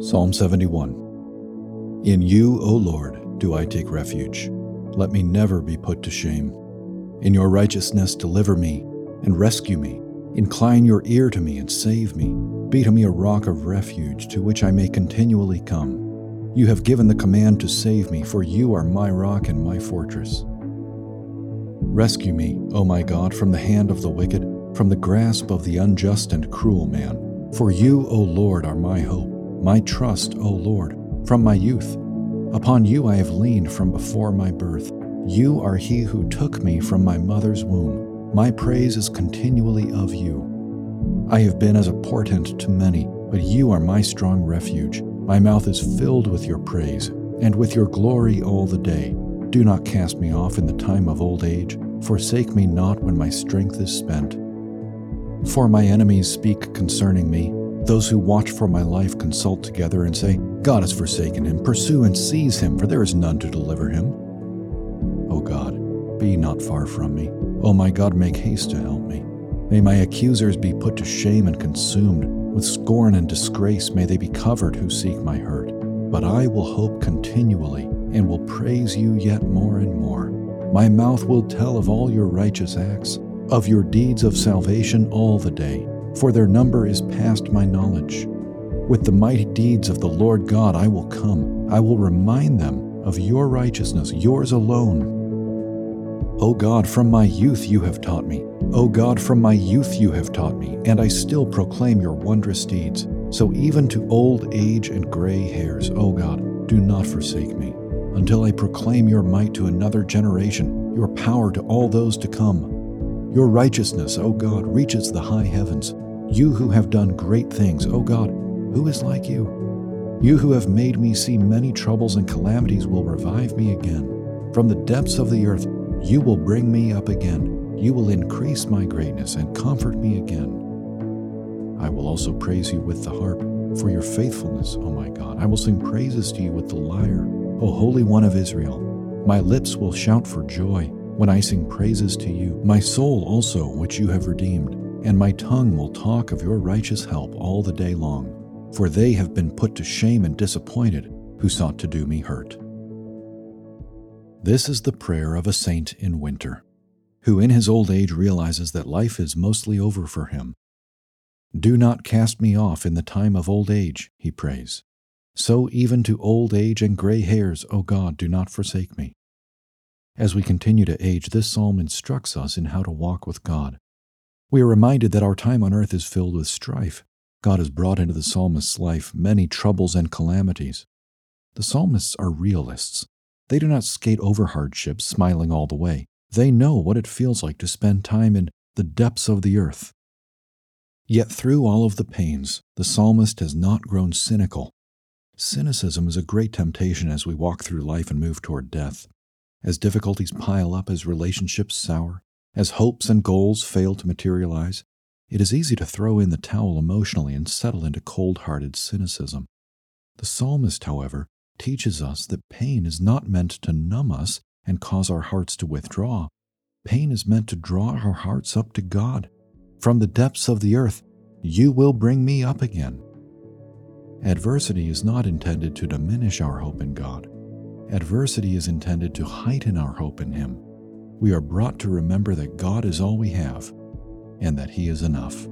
Psalm 71 In you, O Lord, do I take refuge. Let me never be put to shame. In your righteousness, deliver me and rescue me. Incline your ear to me and save me. Be to me a rock of refuge to which I may continually come. You have given the command to save me, for you are my rock and my fortress. Rescue me, O my God, from the hand of the wicked, from the grasp of the unjust and cruel man. For you, O Lord, are my hope my trust, O Lord, from my youth. Upon you I have leaned from before my birth. You are he who took me from my mother's womb. My praise is continually of you. I have been as a portent to many, but you are my strong refuge. My mouth is filled with your praise, and with your glory all the day. Do not cast me off in the time of old age. Forsake me not when my strength is spent. For my enemies speak concerning me. Those who watch for my life consult together and say, God has forsaken him. Pursue and seize him, for there is none to deliver him. O God, be not far from me. O my God, make haste to help me. May my accusers be put to shame and consumed. With scorn and disgrace may they be covered who seek my hurt. But I will hope continually and will praise you yet more and more. My mouth will tell of all your righteous acts, of your deeds of salvation all the day for their number is past my knowledge. With the mighty deeds of the Lord God I will come. I will remind them of your righteousness, yours alone. O God, from my youth you have taught me. O God, from my youth you have taught me, and I still proclaim your wondrous deeds. So even to old age and gray hairs, O God, do not forsake me, until I proclaim your might to another generation, your power to all those to come. Your righteousness, O God, reaches the high heavens. You who have done great things, O God, who is like you? You who have made me see many troubles and calamities will revive me again. From the depths of the earth, you will bring me up again. You will increase my greatness and comfort me again. I will also praise you with the harp for your faithfulness, O my God. I will sing praises to you with the lyre, O Holy One of Israel. My lips will shout for joy when I sing praises to you, my soul also, which you have redeemed, and my tongue will talk of your righteous help all the day long, for they have been put to shame and disappointed who sought to do me hurt. This is the prayer of a saint in winter, who in his old age realizes that life is mostly over for him. Do not cast me off in the time of old age, he prays. So even to old age and gray hairs, O God, do not forsake me. As we continue to age, this psalm instructs us in how to walk with God. We are reminded that our time on earth is filled with strife. God has brought into the psalmist's life many troubles and calamities. The psalmists are realists. They do not skate over hardships smiling all the way. They know what it feels like to spend time in the depths of the earth. Yet through all of the pains, the psalmist has not grown cynical. Cynicism is a great temptation as we walk through life and move toward death. As difficulties pile up, as relationships sour, as hopes and goals fail to materialize, it is easy to throw in the towel emotionally and settle into cold hearted cynicism. The psalmist, however, teaches us that pain is not meant to numb us and cause our hearts to withdraw. Pain is meant to draw our hearts up to God. From the depths of the earth, you will bring me up again. Adversity is not intended to diminish our hope in God. Adversity is intended to heighten our hope in Him. We are brought to remember that God is all we have and that He is enough.